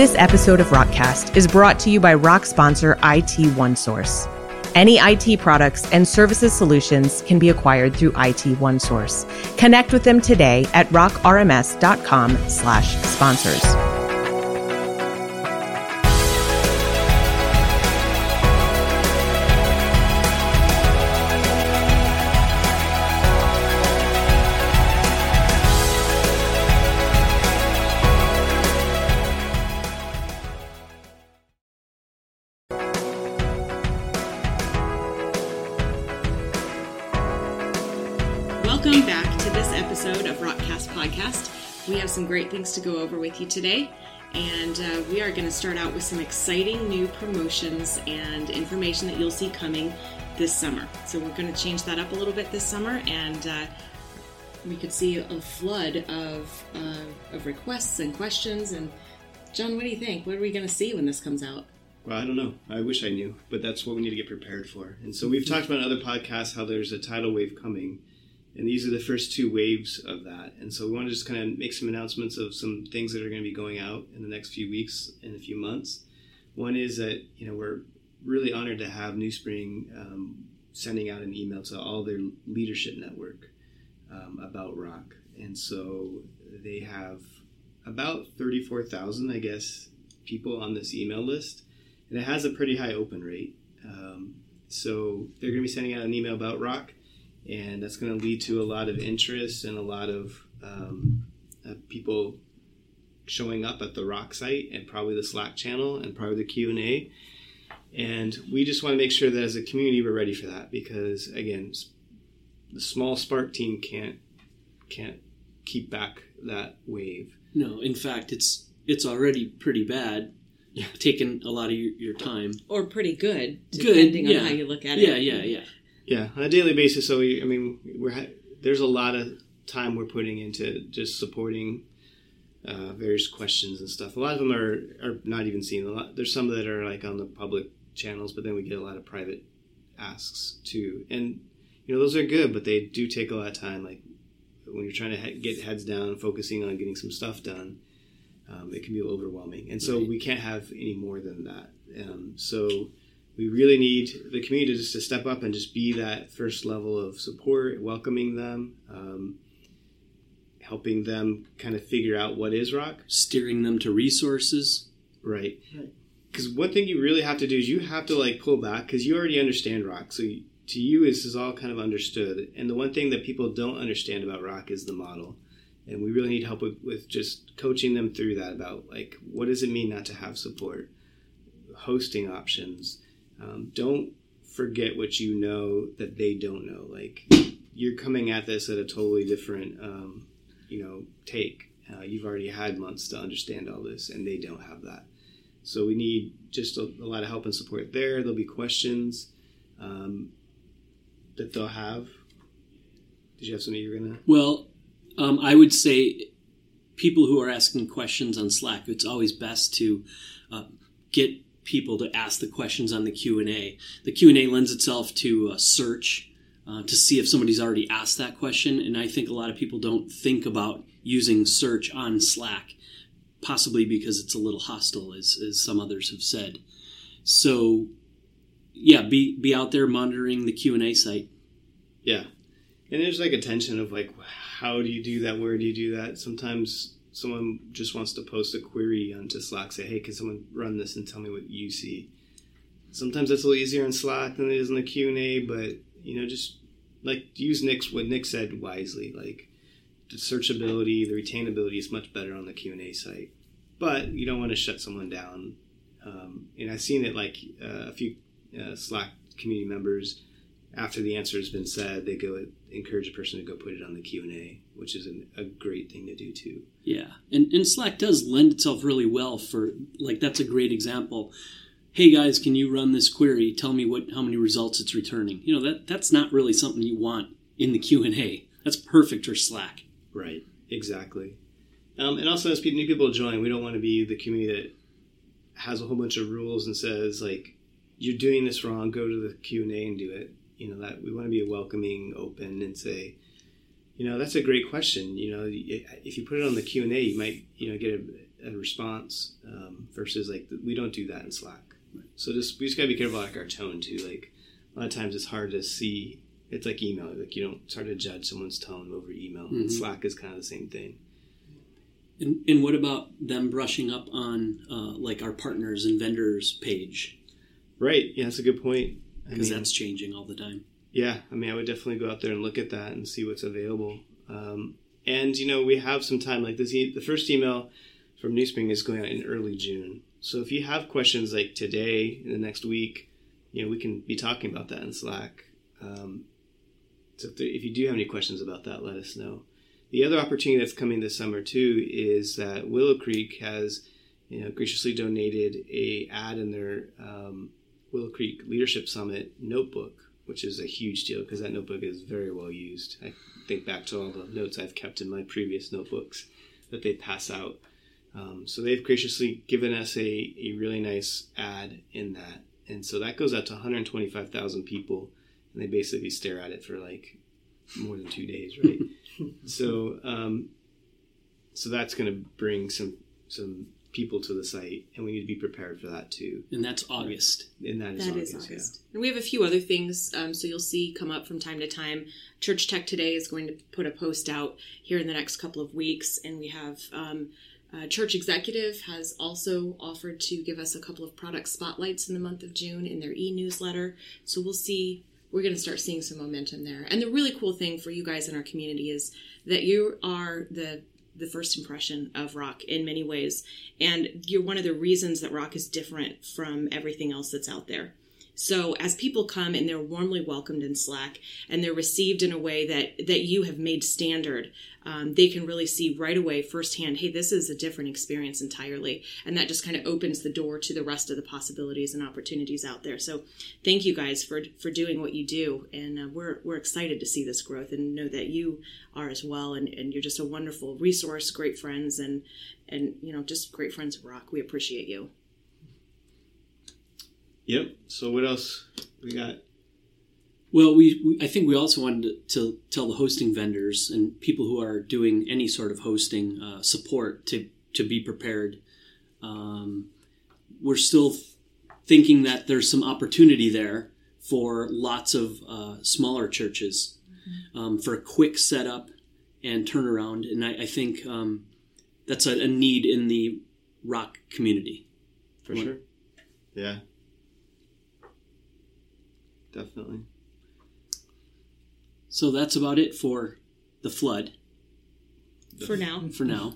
This episode of Rockcast is brought to you by Rock sponsor IT OneSource. Any IT products and services solutions can be acquired through IT OneSource. Connect with them today at rockrms.com slash sponsors. Podcast. We have some great things to go over with you today, and uh, we are going to start out with some exciting new promotions and information that you'll see coming this summer. So we're going to change that up a little bit this summer, and uh, we could see a flood of uh, of requests and questions. And John, what do you think? What are we going to see when this comes out? Well, I don't know. I wish I knew, but that's what we need to get prepared for. And so we've talked about other podcasts how there's a tidal wave coming, and these are the first two waves of that. And so we want to just kind of make some announcements of some things that are going to be going out in the next few weeks and a few months. One is that you know we're really honored to have NewSpring um, sending out an email to all their leadership network um, about rock, and so they have about thirty-four thousand, I guess, people on this email list and it has a pretty high open rate. Um, so they're going to be sending out an email about rock, and that's going to lead to a lot of interest and a lot of um, uh, people showing up at the rock site and probably the Slack channel and probably the Q and A. And we just want to make sure that as a community we're ready for that because again, the small Spark team can't can't keep back that wave. No, in fact, it's it's already pretty bad. Yeah. taking a lot of your, your time. Or pretty good, Good, depending yeah. on how you look at Yeah, it. yeah, yeah. Yeah, on a daily basis. So we, I mean, we're ha- there's a lot of time we're putting into just supporting uh, various questions and stuff. A lot of them are are not even seen. A lot there's some that are like on the public channels, but then we get a lot of private asks too. And you know those are good, but they do take a lot of time. Like when you're trying to he- get heads down, focusing on getting some stuff done, um, it can be overwhelming. And so Right. we can't have any more than that. Um, so we really need the community just to step up and just be that first level of support, welcoming them, um, helping them kind of figure out what is rock. Steering them to resources. Right. Right. Because one thing you really have to do is you have to like pull back because you already understand rock. So you, to you, this is all kind of understood. And the one thing that people don't understand about rock is the model. And we really need help with, with just coaching them through that about like what does it mean not to have support, hosting options. Um, don't forget what you know that they don't know. Like you're coming at this at a totally different, um, you know, take. Uh, you've already had months to understand all this, and they don't have that. So we need just a, a lot of help and support there. There'll be questions um, that they'll have. Did you have something you were gonna? Well, um, I would say people who are asking questions on Slack, it's always best to uh, get people to ask the questions on the Q&A. The Q&A lends itself to a search uh, to see if somebody's already asked that question, and I think a lot of people don't think about using search on Slack, possibly because it's a little hostile, as, as some others have said. So, yeah, be, be out there monitoring the Q&A site. Yeah, and there's like a tension of like, how do you do that? Where do you do that? Sometimes someone just wants to post a query onto Slack, say, hey, can someone run this and tell me what you see? Sometimes that's a little easier in Slack than it is in the Q and A, but you know, just like use Nick's what Nick said wisely. Like the searchability, the retainability is much better on the Q and A site, but you don't want to shut someone down. Um, and I've seen it like uh, a few uh, Slack community members after the answer has been said, they go encourage a person to go put it on the Q and A, which is an, a great thing to do too. Yeah, and and Slack does lend itself really well for like that's a great example. Hey guys, can you run this query? Tell me what how many results it's returning. You know that that's not really something you want in the Q and A. That's perfect for Slack. Right. Exactly. Um, and also, as new people join, we don't want to be the community that has a whole bunch of rules and says like, "You're doing this wrong. Go to the Q and A and do it." You know that we want to be welcoming, open, and say, you know, that's a great question. You know, if you put it on the Q and A, you might, you know, get a response um, versus like we don't do that in Slack. So just we just gotta be careful like our tone too. Like a lot of times it's hard to see. It's like email. Like you don't start to judge someone's tone over email. Mhm. And Slack is kind of the same thing. And, and what about them brushing up on uh, like our partners and vendors page? Right. Yeah, that's a good point. I Because mean, that's changing all the time. Yeah, I mean, I would definitely go out there and look at that and see what's available. Um, and you know, we have some time. Like this, the first email from NewSpring is going out in early June. So if you have questions like today, in the next week, you know, we can be talking about that in Slack. Um, so if, there, if you do have any questions about that, let us know. The other opportunity that's coming this summer too is that Willow Creek has, you know, graciously donated a ad in their um, Willow Creek Leadership Summit notebook, which is a huge deal because that notebook is very well used. I think back to all the notes I've kept in my previous notebooks that they pass out. Um, so they've graciously given us a, a really nice ad in that. And so that goes out to 125,000 people, and they basically stare at it for like more than two days, right? so, um, so that's going to bring some some people to the site, and we need to be prepared for that too. And that's August. And that is That August, is August. And we have a few other things, um, so you'll see come up from time to time. Church Tech Today is going to put a post out here in the next couple of weeks, and we have um, uh, Church Executive has also offered to give us a couple of product spotlights in the month of June in their e-newsletter. So we'll see. We're going to start seeing some momentum there. And the really cool thing for you guys in our community is that you are the the first impression of rock in many ways. And you're one of the reasons that rock is different from everything else that's out there so as people come and they're warmly welcomed in slack and they're received in a way that that you have made standard um, they can really see right away firsthand hey this is a different experience entirely. And that just kind of opens the door to the rest of the possibilities and opportunities out there. So thank you guys for for doing what you do. And uh, we're we're excited to see this growth and know that you are as well. And, and you're just a wonderful resource great friends and and you know just great friends of rock. We appreciate you Yep. So what else we got? Well, we, we I think we also wanted to, to tell the hosting vendors and people who are doing any sort of hosting uh, support to to be prepared. Um, we're still thinking that there's some opportunity there for lots of uh, smaller churches um, for a quick setup and turnaround, and I, I think um, that's a, a need in the rock community. For sure. Yeah. Definitely. So that's about it for the flood for now for now.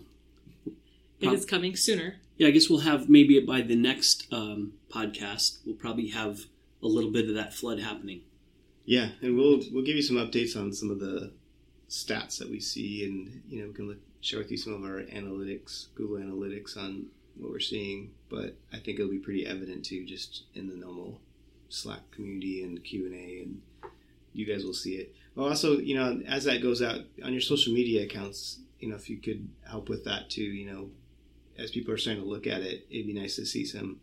it is coming sooner Yeah, I guess we'll have maybe by the next um, podcast, we'll probably have a little bit of that flood happening. Yeah, and we'll we'll give you some updates on some of the stats that we see, and you know we can look, share with you some of our analytics, Google Analytics on what we're seeing. But I think it'll be pretty evident too, just in the normal Slack community and Q and A, and you guys will see it. Well, also, you know, as that goes out on your social media accounts, you know, if you could help with that too, you know, as people are starting to look at it, it'd be nice to see some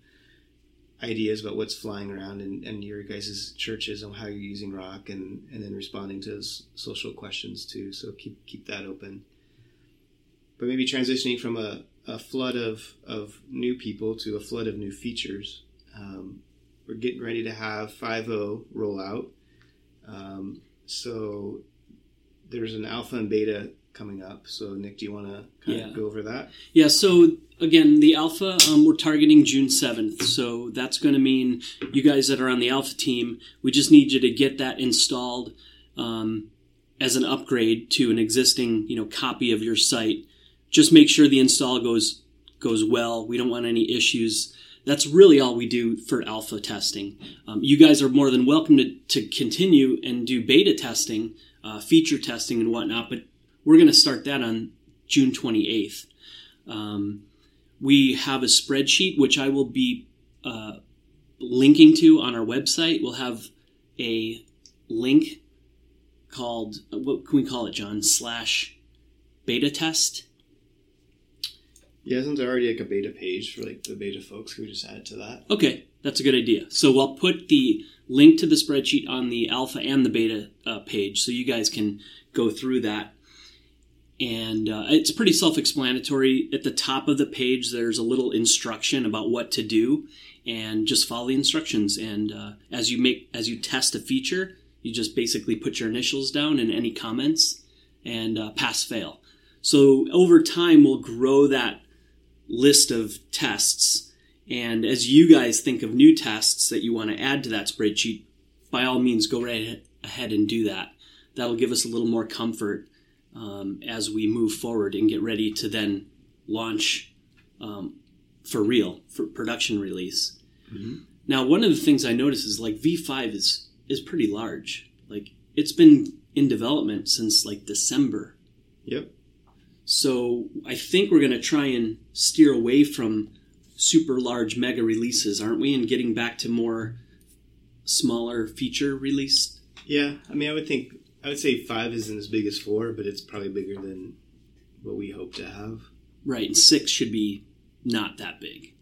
ideas about what's flying around and, and your guys' churches and how you're using rock and, and then responding to social questions too. So keep keep that open. But maybe transitioning from a, a flood of, of new people to a flood of new features. Um, we're getting ready to have 5.0 roll out. Um, so there's an alpha and beta coming up. So Nick, do you want to kind Yeah. of go over that? Yeah, so again, the alpha, um, we're targeting June 7th. So that's going to mean you guys that are on the alpha team, we just need you to get that installed um, as an upgrade to an existing you know copy of your site. Just make sure the install goes goes well. We don't want any issues. That's really all we do for alpha testing. Um, you guys are more than welcome to, to continue and do beta testing, uh, feature testing, and whatnot, but we're going to start that on June 28th. Um, we have a spreadsheet which I will be uh, linking to on our website. We'll have a link called what can we call it, John? Slash beta test. Yeah, isn't there already like a beta page for like the beta folks? Can we just add it to that? Okay, that's a good idea. So I'll put the link to the spreadsheet on the alpha and the beta uh, page, so you guys can go through that. and uh, it's pretty self-explanatory. At the top of the page, there's a little instruction about what to do, and just follow the instructions. And uh, as you make as you test a feature, you just basically put your initials down and any comments, and uh, pass fail. So over time, we'll grow that list of tests. And as you guys think of new tests that you want to add to that spreadsheet, by all means, go right ahead and do that. That'll give us a little more comfort um, as we move forward and get ready to then launch um, for real for production release. Mm-hmm. Now, one of the things I notice is like V5 is is pretty large. Like it's been in development since like December. Yep. So I think we're going to try and steer away from super large mega releases, aren't we? And getting back to more smaller feature release. Yeah, I mean, I would think I would say five isn't as big as four, but it's probably bigger than what we hope to have. Right, and six should be not that big.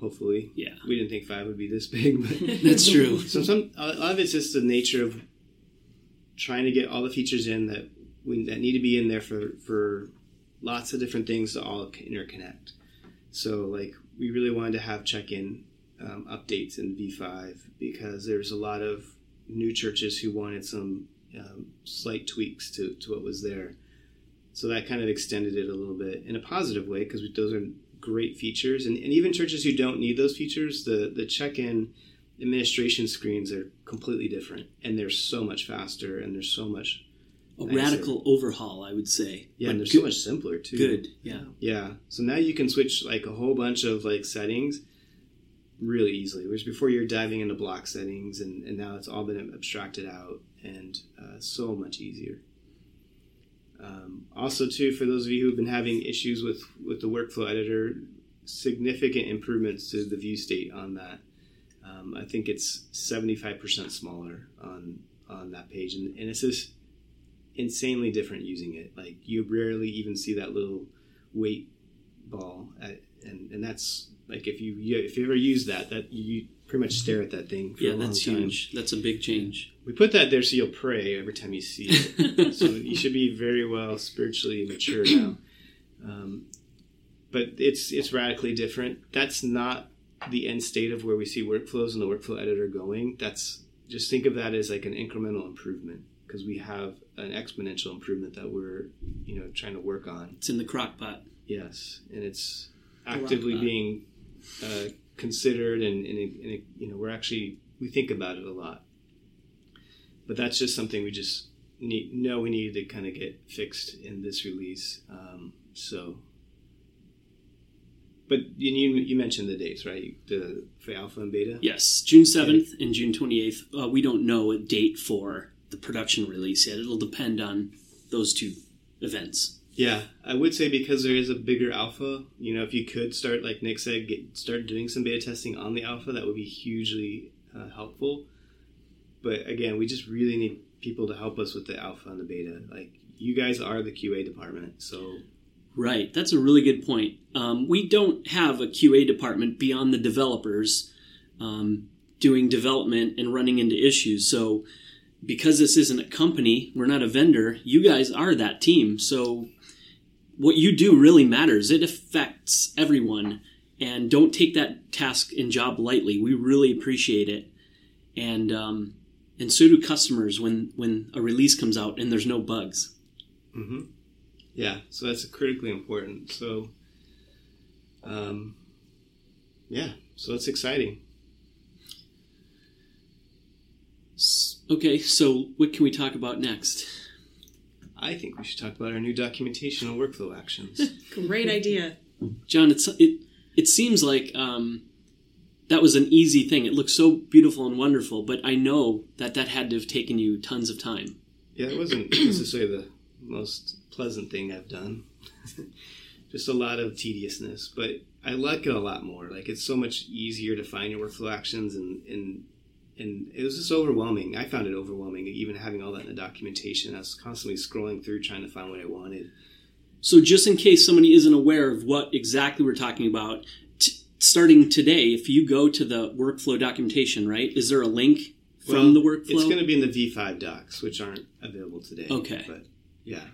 Hopefully, yeah. We didn't think five would be this big, but that's true. So some a lot of it's just the nature of trying to get all the features in that we that need to be in there for for lots of different things to all interconnect. So like we really wanted to have check-in um, updates in V5 because there's a lot of new churches who wanted some um, slight tweaks to, to what was there. So that kind of extended it a little bit in a positive way because those are great features. And, and even churches who don't need those features, the, the check in administration screens are completely different and they're so much faster and they're so much a nicer. radical overhaul, I would say. Yeah, and they're good. so much simpler too. Good, yeah, yeah. So now you can switch like a whole bunch of like settings really easily. Whereas before you're diving into block settings, and, and now it's all been abstracted out and uh, so much easier. Um, also, too, for those of you who've been having issues with with the workflow editor, significant improvements to the view state on that. Um, I think it's 75% smaller on on that page, and, and it's just insanely different using it. Like you rarely even see that little weight ball, at, and and that's like if you if you ever use that, that you pretty much stare at that thing. yeah, that's time. huge. That's a big change. We put that there so you'll pray every time you see it. so you should be very well spiritually mature now. Um, but it's it's radically different. That's not the end state of where we see workflows and the workflow editor going. That's just think of that as like an incremental improvement because we have an exponential improvement that we're you know trying to work on. It's in the crock pot. Yes, and it's actively being uh, considered, and, and, it, and it, you know we're actually we think about it a lot. But that's just something we just need know we needed to kind of get fixed in this release. Um, so, but you, you mentioned the dates, right? The for alpha and beta. Yes, June seventh and June twenty eighth. Uh, we don't know a date for the production release yet. It'll depend on those two events. Yeah, I would say because there is a bigger alpha, you know, if you could start, like Nick said, get, start doing some beta testing on the alpha, that would be hugely uh, helpful. But again, we just really need people to help us with the alpha and the beta. Like, you guys are the QA department, so. Right, that's a really good point. Um, we don't have a QA department beyond the developers um, doing development and running into issues. So, because this isn't a company, we're not a vendor, you guys are that team. So, what you do really matters. It affects everyone. And don't take that task and job lightly. We really appreciate it. And um, and so do customers when when a release comes out and there's no bugs. Mm-hmm. Yeah, so that's critically important. So, um, yeah, so it's exciting. Okay, so what can we talk about next? I think we should talk about our new documentation and workflow actions. Great idea, John. It's it. It seems like um, that was an easy thing. It looks so beautiful and wonderful, but I know that that had to have taken you tons of time. Yeah, it wasn't necessarily the most pleasant thing I've done. Just a lot of tediousness, but I like it a lot more. Like it's so much easier to find your workflow actions and, and and it was just overwhelming. I found it overwhelming, even having all that in the documentation. I was constantly scrolling through trying to find what I wanted. So, just in case somebody isn't aware of what exactly we're talking about, t- starting today, if you go to the workflow documentation, right, is there a link from well, the workflow? It's going to be in the V5 docs, which aren't available today. Okay. But yeah.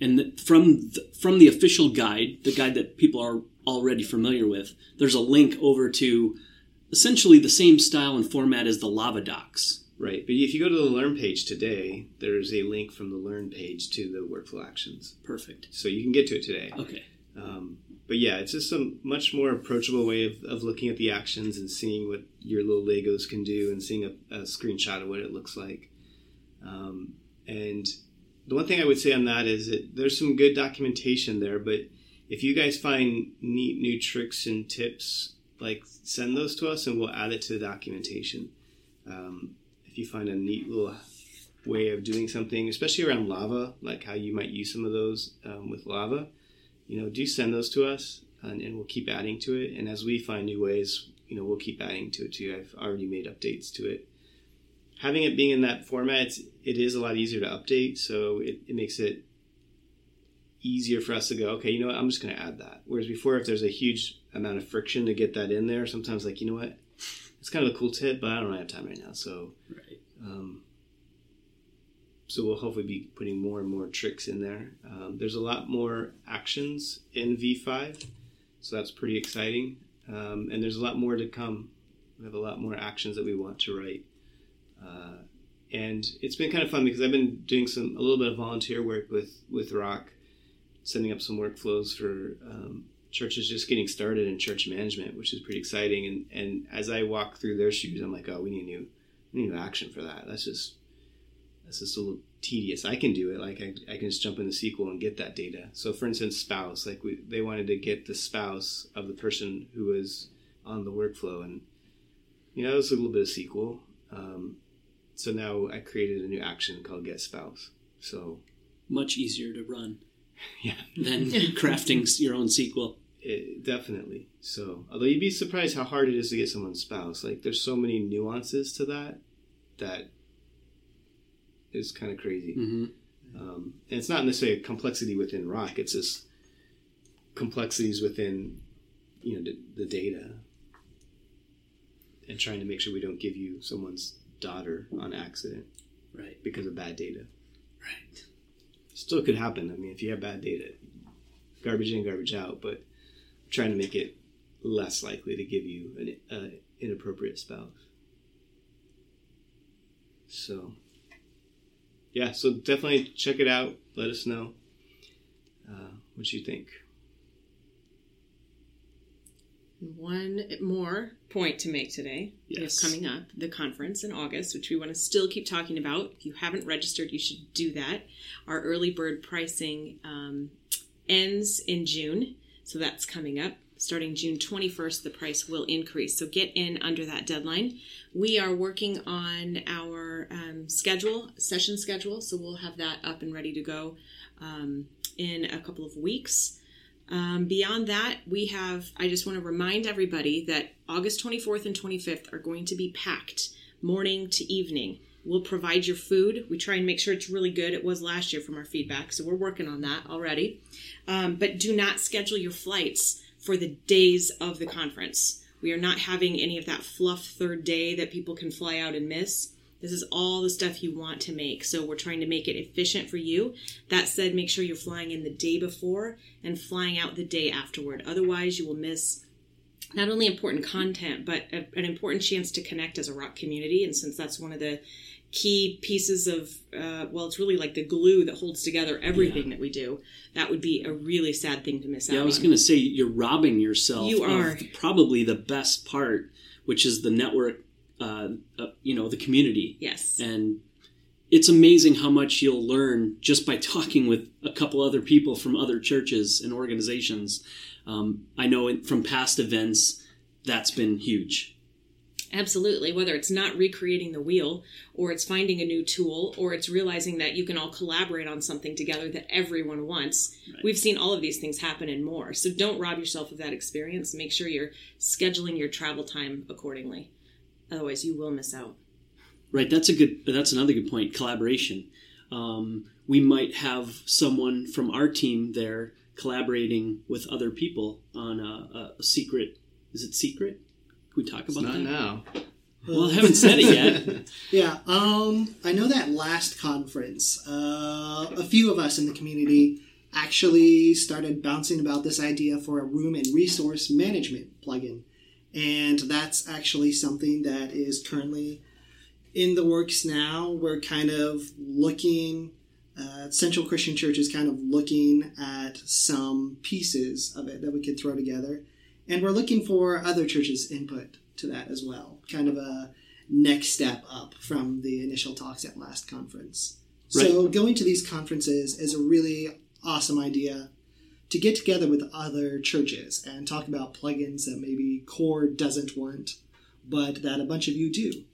and th- from the, from the official guide, the guide that people are already familiar with, there's a link over to essentially the same style and format as the Lava Docs. Right, but if you go to the Learn page today, there's a link from the Learn page to the workflow actions, Perfect. so you can get to it today. Okay. Um, but yeah, it's just a much more approachable way of, of looking at the actions and seeing what your little Legos can do and seeing a, a screenshot of what it looks like. Um, and the one thing I would say on that is that there's some good documentation there, but if you guys find neat new tricks and tips, like send those to us and we'll add it to the documentation. Um, if you find a neat little way of doing something, especially around lava, like how you might use some of those um, with lava, you know, do send those to us and, and we'll keep adding to it. And as we find new ways, you know, we'll keep adding to it too. I've already made updates to it. Having it being in that format, it's, it is a lot easier to update, so it, it makes it easier for us to go, okay, you know what, I'm just going to add that. Whereas before, if there's a huge amount of friction to get that in there, sometimes like, you know what, it's kind of a cool tip, but I don't have time right now. So, Right. um, so we'll hopefully be putting more and more tricks in there. Um, there's a lot more actions in V5, so that's pretty exciting. Um, and there's a lot more to come. We have a lot more actions that we want to write. Uh, and it's been kind of fun because I've been doing some a little bit of volunteer work with with Rock, setting up some workflows for um, churches just getting started in church management, which is pretty exciting. And and as I walk through their shoes, I'm like, oh, we need a new we need new action for that. That's just that's just a little tedious. I can do it. Like I, I can just jump in the SQL and get that data. So for instance, spouse, like we, they wanted to get the spouse of the person who was on the workflow, and you know, it was a little bit of SQL. Um, so now I created a new action called get spouse. So Much easier to run yeah, than crafting your own sequel. it, definitely. So although you'd be surprised how hard it is to get someone's spouse. Like there's so many nuances to that that is kind of crazy. hmm Um, and it's not necessarily a complexity within Rock. It's just complexities within, you know, the, the data, and trying to make sure we don't give you someone's daughter on accident Right. because of bad data. Right. Still could happen. I mean, if you have bad data, garbage in, garbage out. But trying to make it less likely to give you an uh, inappropriate spouse. So, yeah, so definitely check it out. Let us know uh, what you think. One more point to make today. We have coming up the conference in August, which we want to still keep talking about. If you haven't registered, you should do that. Our early bird pricing um, ends in June, so that's coming up. Starting June 21st, the price will increase. So get in under that deadline. We are working on our um, schedule, session schedule, so we'll have that up and ready to go um, in a couple of weeks. Um, beyond that, we have, I just want to remind everybody that August 24th and 25th are going to be packed morning to evening. We'll provide your food. We try and make sure it's really good. It was last year from our feedback, so we're working on that already. Um, but do not schedule your flights for the days of the conference. We are not having any of that fluff third day that people can fly out and miss. This is all the stuff you want to make. So we're trying to make it efficient for you. That said, make sure you're flying in the day before and flying out the day afterward. Otherwise, you will miss not only important content, but a, an important chance to connect as a rock community. And since that's one of the key pieces of, uh, well, it's really like the glue that holds together everything that we do, that would be a really sad thing to miss out Yeah, I was going to say you're robbing yourself. You of are. probably the best part, which is the network. Uh, uh, you know, the community, yes. and it's amazing how much you'll learn just by talking with a couple other people from other churches and organizations. Um, I know from past events that's been huge. Absolutely. Whether it's not recreating the wheel, or it's finding a new tool, or it's realizing that you can all collaborate on something together that everyone wants. Right. We've seen all of these things happen and more. So don't rob yourself of that experience. Make sure you're scheduling your travel time accordingly. Otherwise, you will miss out. Right, that's a good. That's another good point. Collaboration. Um, we might have someone from our team there collaborating with other people on a, a secret. Is it secret? Can we talk It's about not that? now. Well, I haven't said it yet. Yeah, um, I know that last conference, uh, a few of us in the community actually started bouncing about this idea for a room and resource management plugin. And that's actually something that is currently in the works now. We're kind of looking, uh, Central Christian Church is kind of looking at some pieces of it that we could throw together. And we're looking for other churches' input to that as well. Kind of a next step up from the initial talks at last conference. Right. So going to these conferences is a really awesome idea to get together with other churches and talk about plugins that maybe Core doesn't want, but that a bunch of you do.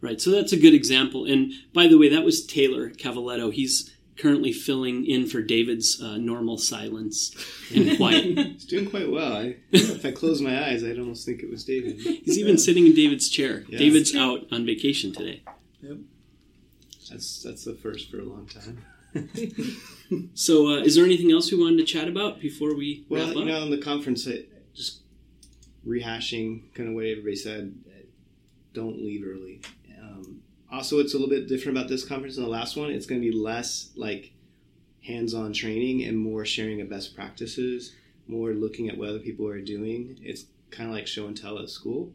Right. So that's a good example. And by the way, that was Taylor cavalletto He's currently filling in for David's uh, normal silence and quiet. he's doing quite well. I, if I close my eyes, I'd almost think it was David. He's even sitting in David's chair. Yeah. David's out on vacation today. Yep that's that's the first for a long time. So, uh, is there anything else we wanted to chat about before we Well, wrap you know, in the conference, just rehashing kind of what everybody said. Don't leave early. Um, also, it's a little bit different about this conference than the last one. It's going to be less like hands-on training and more sharing of best practices, more looking at what other people are doing. It's kind of like show and tell at school.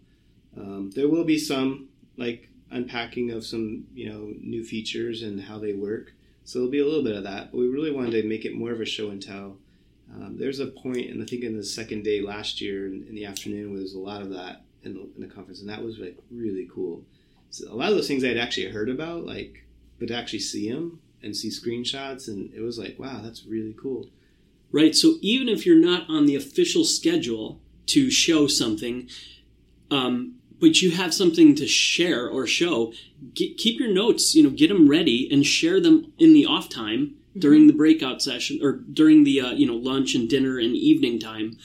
Um, there will be some like unpacking of some you know new features and how they work. So there'll be a little bit of that, but we really wanted to make it more of a show and tell. Um, there's a point, and I think in the second day last year in, in the afternoon, where there's a lot of that in the, in the conference, and that was like really cool. So a lot of those things I'd actually heard about, like, but to actually see them and see screenshots, and it was like, wow, that's really cool. Right. So even if you're not on the official schedule to show something, um, but you have something to share or show, get, keep your notes. You know, get them ready and share them in the off time during the breakout session or during the uh, you know lunch and dinner and evening time.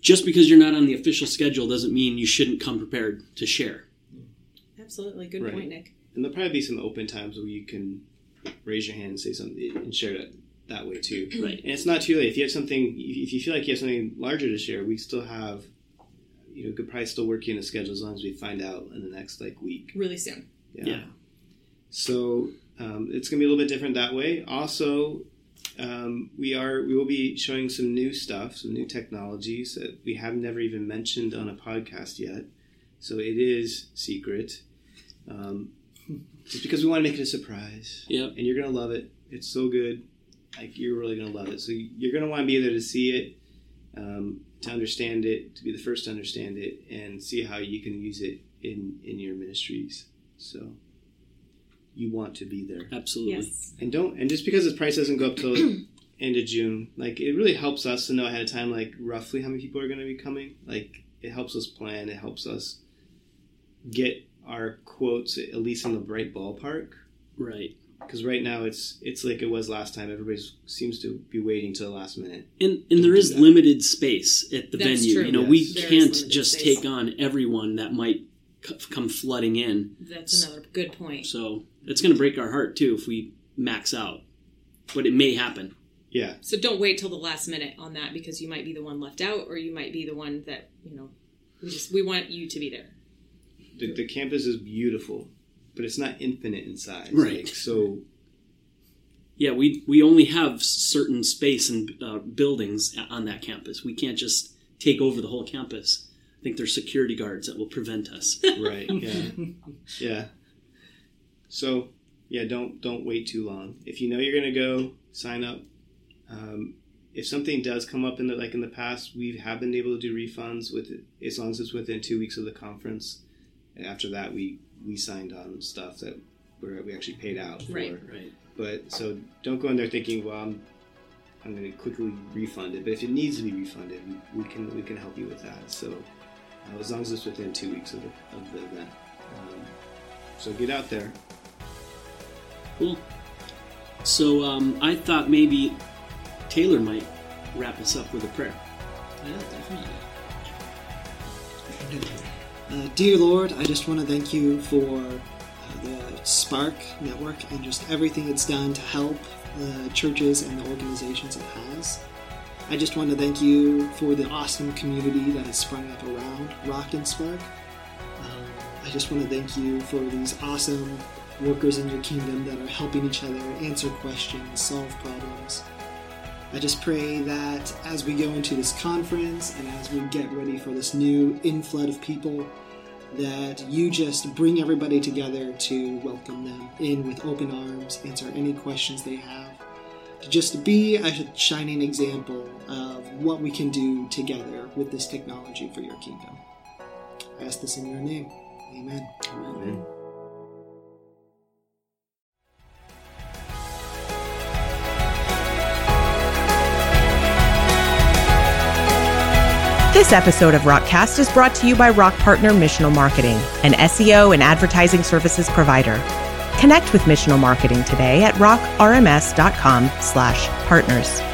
Just because you're not on the official schedule doesn't mean you shouldn't come prepared to share. Absolutely. Good Right. point, Nick. And there'll probably be some open times where you can raise your hand and say something and share it that way too. Right. And it's not too late. If you have something, if you feel like you have something larger to share, we still have, you know, could probably still work you in a schedule as long as we find out in the next like week. Really soon. Yeah. So um, it's going to be a little bit different that way. Also, um, we are we will be showing some new stuff, some new technologies that we have never even mentioned on a podcast yet. So it is secret, um, just because we want to make it a surprise. Yep. And you're going to love it. It's so good. Like you're really going to love it. So you're going to want to be there to see it, um, to understand it, to be the first to understand it, and see how you can use it in in your ministries. So you want to be there Absolutely. Yes. and don't and just because the price doesn't go up till end of june like it really helps us to know ahead of time like roughly how many people are going to be coming like it helps us plan it helps us get our quotes at least in the right ballpark Right. Because right now it's it's like it was last time everybody seems to be waiting to the last minute And and there do is that. limited space at the That's venue. true. You know, Yes. we There is can't just space. take on everyone that might c- come flooding in. That's another good point. So it's going to break our heart too if we max out. But it may happen. yeah So don't wait till the last minute on that because you might be the one left out or you might be the one that, you know, we just we want you to be there. the, the campus is beautiful but it's not infinite in size Right. like, so Yeah, we we only have certain space and uh, buildings on that campus. We can't just take over the whole campus. I think there's security guards that will prevent us. right yeah yeah so yeah don't don't wait too long if you know you're going to go sign up um, if something does come up in the like in the past we have been able to do refunds with as long as it's within two weeks of the conference and after that we we signed on stuff that where we actually paid out for Right. right. but so don't go in there thinking well i'm i'm going to quickly refund it but if it needs to be refunded we, we can we can help you with that so uh, as long as it's within two weeks of the, of the event um, so get out there Cool. So um, I thought maybe Taylor might wrap us up with a prayer. Yeah, definitely. Uh, dear Lord, I just want to thank you for uh, the Spark Network and just everything it's done to help the churches and the organizations it has. I just want to thank you for the awesome community that has sprung up around Rock and Spark. Um, I just want to thank you for these awesome workers in your kingdom that are helping each other answer questions, solve problems. I just pray that as we go into this conference and as we get ready for this new inflood of people, that you just bring everybody together to welcome them in with open arms, answer any questions they have, to just be a shining example of what we can do together with this technology for your kingdom. I ask this in your name. Amen. Amen. This episode of Rockcast is brought to you by Rock Partner Missional Marketing, an SEO and advertising services provider. Connect with Missional Marketing today at rockrms.com/partners.